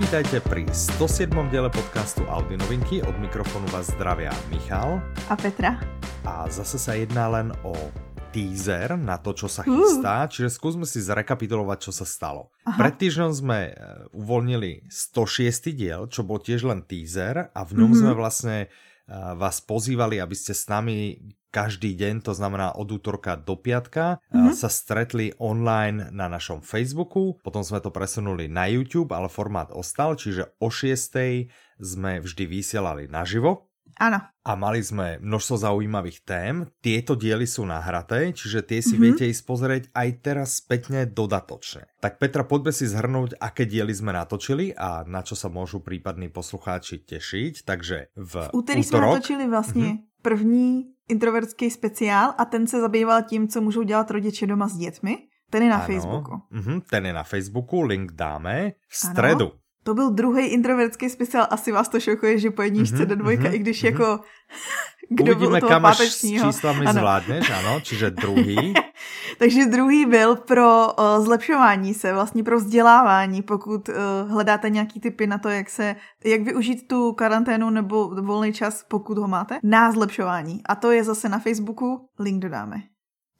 Vítajte pri 107. diele podcastu Audi Novinky. Od mikrofónu vás zdravia Michal. A Petra. A zase sa jedná len o teaser na to, čo sa chystá, uh. čiže skúsme si zrekapitulovať, čo sa stalo. Aha. Pred týždňom sme e, uvoľnili 106. diel, čo bol tiež len teaser a v ňom mm-hmm. sme vlastne e, vás pozývali, aby ste s nami každý deň, to znamená od útorka do piatka, mm-hmm. sa stretli online na našom Facebooku, potom sme to presunuli na YouTube, ale formát ostal, čiže o 6. sme vždy vysielali naživo. Áno. A mali sme množstvo zaujímavých tém. Tieto diely sú nahraté, čiže tie si mm-hmm. viete ísť pozrieť aj teraz spätne dodatočne. Tak Petra, poďme si zhrnúť, aké diely sme natočili a na čo sa môžu prípadní poslucháči tešiť. Takže v, v úterý útorok... sme natočili vlastne mm-hmm. první introvertský speciál a ten se zabýval tím, co můžou dělat rodiče doma s dětmi. Ten je na ano. Facebooku. Mm-hmm, ten je na Facebooku, link dáme. V středu. To byl druhý introvertský speciál, asi vás to šokuje, že po jedničce mm-hmm, dvojka, mm-hmm, i když mm-hmm. jako kdo Uvidíme, byl kam až s číslami ano. zvládneš, ano, čiže druhý. Takže druhý byl pro uh, zlepšování se, vlastně pro vzdělávání, pokud uh, hledáte nějaký typy na to, jak se, jak využít tu karanténu nebo volný čas, pokud ho máte, na zlepšování. A to je zase na Facebooku, link dodáme.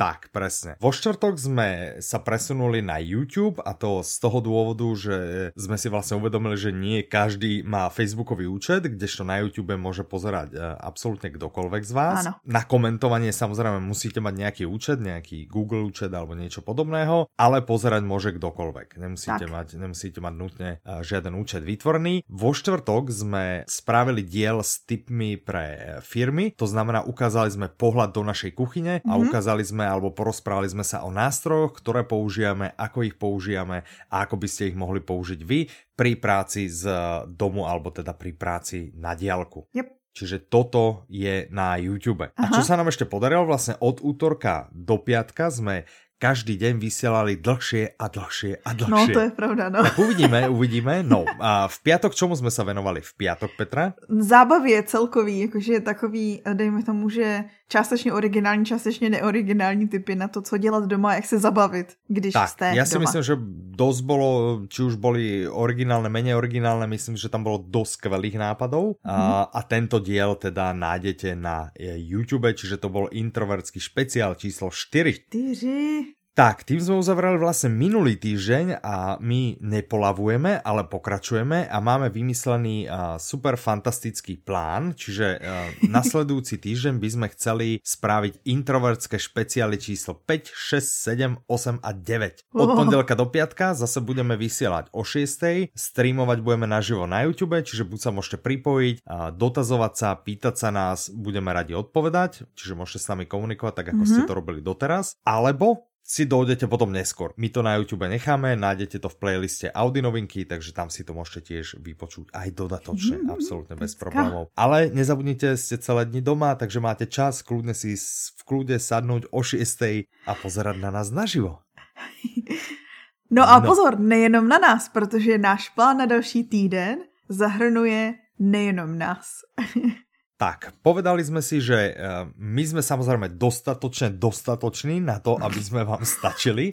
Tak, presne. Vo štvrtok sme sa presunuli na YouTube a to z toho dôvodu, že sme si vlastne uvedomili, že nie každý má Facebookový účet, kdežto na YouTube môže pozerať e, absolútne kdokoľvek z vás. Áno. Na komentovanie samozrejme musíte mať nejaký účet, nejaký Google účet alebo niečo podobného, ale pozerať môže kdokoľvek. Nemusíte, mať, nemusíte mať nutne e, žiaden účet vytvorený. Vo štvrtok sme spravili diel s tipmi pre firmy, to znamená ukázali sme pohľad do našej kuchyne a mm-hmm. ukázali sme alebo porozprávali sme sa o nástrojoch, ktoré používame, ako ich používame a ako by ste ich mohli použiť vy pri práci z domu alebo teda pri práci na diálku. Yep. Čiže toto je na YouTube. Aha. A čo sa nám ešte podarilo, vlastne od útorka do piatka sme každý deň vysielali dlhšie a dlhšie a dlhšie. No, to je pravda, no. Tak uvidíme, uvidíme. No, a v piatok čomu jsme se venovali? V piatok, Petra? Zábavě celkový, jakože takový, dejme tomu, že částečně originální, částečně neoriginální typy na to, co dělat doma, jak se zabavit, když tak, jste ja si doma. myslím, že dosť bolo, či už boli originálne, menej originálne, myslím, že tam bolo dosť skvelých nápadov mm -hmm. a, mhm. a tento diel teda nájdete na YouTube, čiže to bol introvertský špeciál číslo 4. 4. Tak, tým sme uzavrali vlastne minulý týždeň a my nepolavujeme, ale pokračujeme a máme vymyslený uh, super fantastický plán, čiže uh, nasledujúci týždeň by sme chceli spraviť introvertské špeciály číslo 5, 6, 7, 8 a 9. Od pondelka do piatka zase budeme vysielať o 6. Streamovať budeme naživo na YouTube, čiže buď sa môžete pripojiť, uh, dotazovať sa, pýtať sa nás, budeme radi odpovedať, čiže môžete s nami komunikovať tak, ako mm -hmm. ste to robili doteraz, alebo si dojdete potom neskôr. My to na YouTube necháme, nájdete to v playliste Audi novinky, takže tam si to môžete tiež vypočuť aj dodatočne, mm, absolútne bez problémov. Ale nezabudnite, ste celé dni doma, takže máte čas kľudne si v kľude sadnúť o 6 a pozerať na nás naživo. No a no. pozor, nejenom na nás, protože náš plán na další týden zahrnuje nejenom nás. Tak, povedali sme si, že eh, my sme samozrejme dostatočne dostatoční na to, aby sme vám stačili,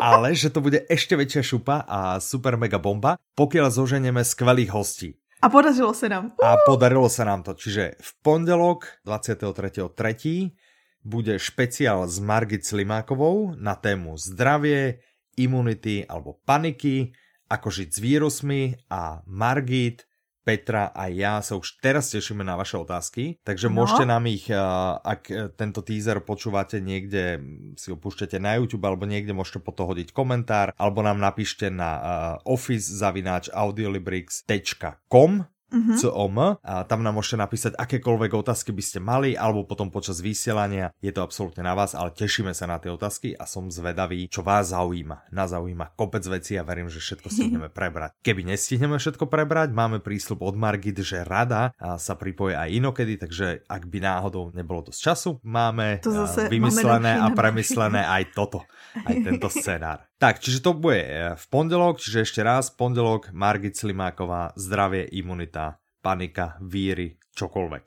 ale že to bude ešte väčšia šupa a super mega bomba, pokiaľ zoženeme skvelých hostí. A podařilo sa nám. A podarilo sa nám to. Čiže v pondelok 23.3. bude špeciál s Margit Slimákovou na tému zdravie, imunity alebo paniky, ako žiť s vírusmi a Margit Petra a ja sa už teraz tešíme na vaše otázky, takže no. môžete nám ich, eh, ak eh, tento teaser počúvate niekde, si ho púšťate na YouTube alebo niekde, môžete po to hodiť komentár, alebo nám napíšte na uh, office zavináč audiolibrix.com com a tam nám môžete napísať akékoľvek otázky by ste mali alebo potom počas vysielania. Je to absolútne na vás, ale tešíme sa na tie otázky a som zvedavý, čo vás zaujíma. Nás zaujíma kopec vecí a verím, že všetko stihneme prebrať. Keby nestihneme všetko prebrať, máme prísľub od Margit, že rada sa pripoje aj inokedy, takže ak by náhodou nebolo dosť času, máme to zase vymyslené máme a premyslené aj toto, aj tento scenár. Tak, čiže to bude eh, v pondelok, čiže ešte raz, pondelok, Margit Slimáková, zdravie, imunita, panika, víry, čokoľvek.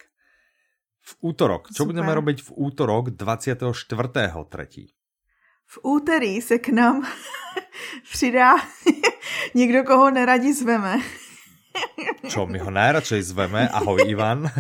V útorok, čo Super. budeme robiť v útorok 24.3. V úterý se k nám přidá někdo, koho neradi zveme. Čo, my ho najradšej zveme. Ahoj Ivan.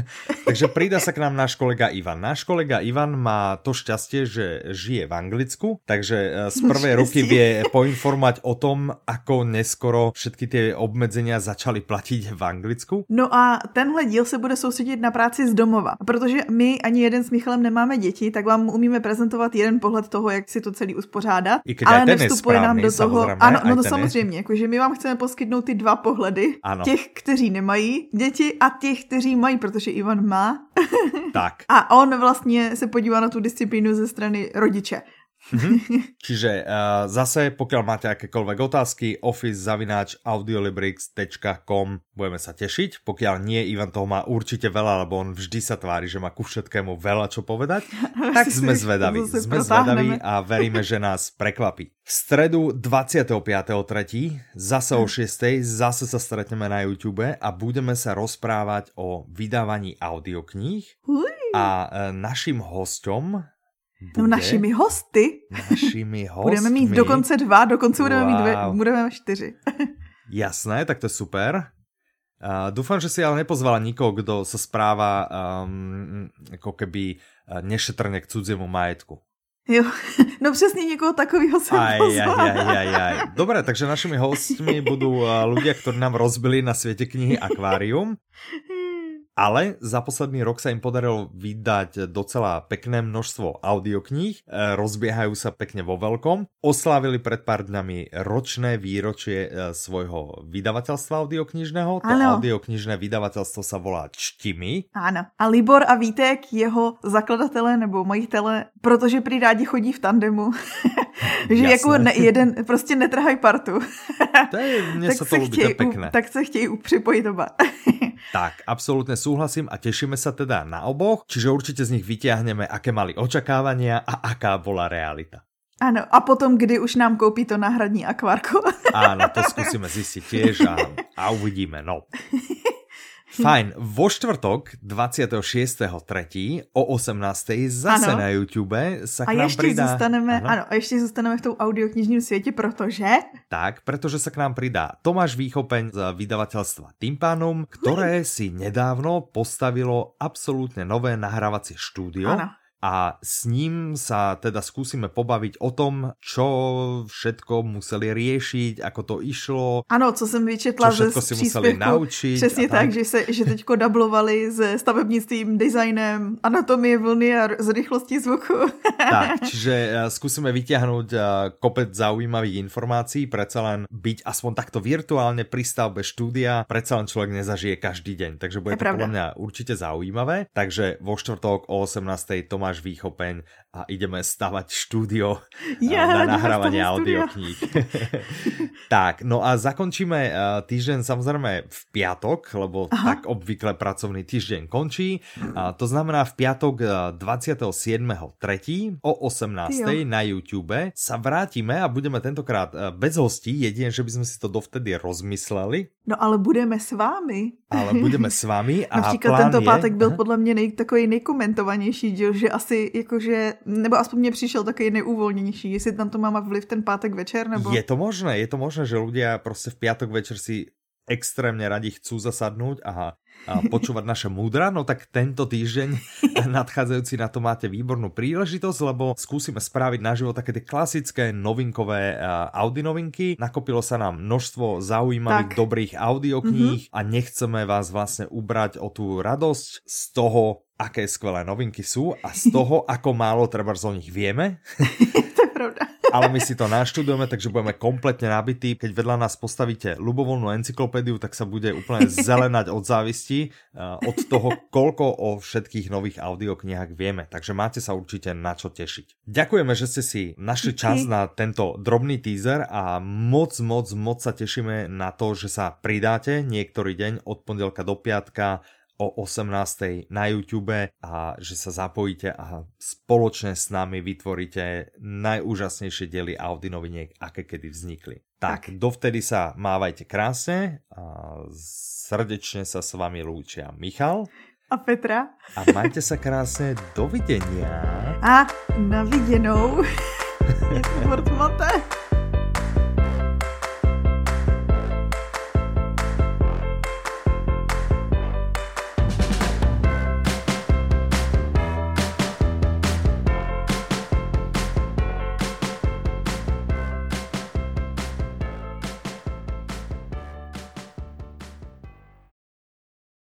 Takže prída sa k nám náš kolega Ivan. Náš kolega Ivan má to šťastie, že žije v Anglicku, takže e, z prvej ruky vie poinformovať o tom, ako neskoro všetky tie obmedzenia začali platiť v Anglicku. No a tenhle díl se bude soustředit na práci z domova. Protože my ani jeden s Michalem nemáme děti, tak vám umíme prezentovat jeden pohled toho, jak si to celý uspořádat. I ale nevstupuje nám do toho. Ano, no to samozřejmě, jakože my vám chceme poskytnout ty dva pohledy. Ano. Těch, kteří nemají děti a těch, kteří mají, protože Ivan má. Tak. A on vlastně se podívá na tu disciplínu ze strany rodiče. Mm-hmm. Čiže uh, zase, pokiaľ máte akékoľvek otázky, office zavináč audiolibrix.com budeme sa tešiť. Pokiaľ nie, Ivan toho má určite veľa, lebo on vždy sa tvári, že má ku všetkému veľa čo povedať. tak sme zvedaví. Sme zvedaví a veríme, že nás prekvapí. V stredu 25.3. zase o 6. zase sa stretneme na YouTube a budeme sa rozprávať o vydávaní audiokníh. A e, našim hostom bude no našimi hosty. Našimi hostmi. budeme mít dokonce dva, dokonce budeme wow. mít dvě, budeme mít čtyři. Jasné, tak to je super. Uh, dúfam, že si ale nepozvala nikoho, kto sa správa um, ako keby uh, nešetrne k cudziemu majetku. Jo, no přesně někoho takového jsem aj, aj, aj, aj, aj. Dobre, takže našimi hostmi budú uh, ľudia, ktorí nám rozbili na svete knihy akvárium. Ale za posledný rok sa im podarilo vydať docela pekné množstvo audiokníh, e, rozbiehajú sa pekne vo veľkom, oslávili pred pár dňami ročné výročie e, svojho vydavateľstva audioknižného, to ano. audioknižné vydavateľstvo sa volá Čtimi. Áno, a Libor a Vítek, jeho zakladatele nebo majitele, protože prý rádi chodí v tandemu, že jako ne, jeden prostě netrhají partu. to je, mne sa to ľúbi, to je pekné. tak sa chtějí připojit oba. tak, absolútne súhlasím a tešíme sa teda na oboch, čiže určite z nich vyťahneme, aké mali očakávania a aká bola realita. Ano, a potom, kdy už nám koupí to náhradní akvárko. Áno, to skúsime zistiť tiež a, a uvidíme, no. Fajn, vo štvrtok 26.3. o 18. zase ano. na YouTube sa k nám ještě pridá... Zostaneme, ano. ano, a ještě zůstaneme v tom audioknižním světě, protože... Tak, pretože sa k nám pridá Tomáš Výchopeň z vydavateľstva Timpánum, ktoré si nedávno postavilo absolútne nové nahrávacie štúdio. Ano a s ním sa teda skúsime pobaviť o tom, čo všetko museli riešiť, ako to išlo. Ano, co jsem vyčetla čo všetko si museli naučiť. Přesně tak, tak, že, se, že teďko dublovali se stavebnictvím, designem, anatomie vlny a z rychlosti zvuku. tak, čiže uh, skúsime vyťahnuť uh, kopec zaujímavých informácií, predsa len byť aspoň takto virtuálne pri stavbe štúdia, predsa len človek nezažije každý deň, takže bude to podľa mňa určite zaujímavé. Takže vo štvrtok o 18. to Tomáš Výchopeň a ideme stavať štúdio ja, na nahrávanie audiokníh. tak, no a zakončíme týždeň samozrejme v piatok, lebo Aha. tak obvykle pracovný týždeň končí. To znamená v piatok 27.3. o 18.00 na YouTube sa vrátime a budeme tentokrát bez hostí, jedine, že by sme si to dovtedy rozmysleli. No ale budeme s vámi. Ale budeme s vámi a Například tento pátek byl podle mě nej, takový nejkomentovanější díl, že asi jakože, nebo aspoň mně přišel takový nejuvolněnější, jestli tam to má vliv ten pátek večer, nebo... Je to možné, je to možné, že ľudia prostě v piatok večer si extrémne radi chcú zasadnúť a, a počúvať naše múdra, no tak tento týždeň nadchádzajúci na to máte výbornú príležitosť, lebo skúsime spraviť naživo také tie klasické novinkové uh, Audi novinky. Nakopilo sa nám množstvo zaujímavých, tak. dobrých audiokníh mm-hmm. a nechceme vás vlastne ubrať o tú radosť z toho, aké skvelé novinky sú a z toho, ako málo treba o nich vieme. to je pravda. Ale my si to naštudujeme, takže budeme kompletne nabití. Keď vedľa nás postavíte ľubovoľnú encyklopédiu, tak sa bude úplne zelenať od závisti, uh, od toho, koľko o všetkých nových audioknihách vieme. Takže máte sa určite na čo tešiť. Ďakujeme, že ste si našli čas na tento drobný teaser a moc, moc, moc sa tešíme na to, že sa pridáte niektorý deň od pondelka do piatka o 18. na YouTube a že sa zapojíte a spoločne s nami vytvoríte najúžasnejšie diely Audi noviniek, aké kedy vznikli. Tak, tak. dovtedy sa mávajte krásne a srdečne sa s vami lúčia Michal a Petra. A majte sa krásne, dovidenia. A na viděnou. Je to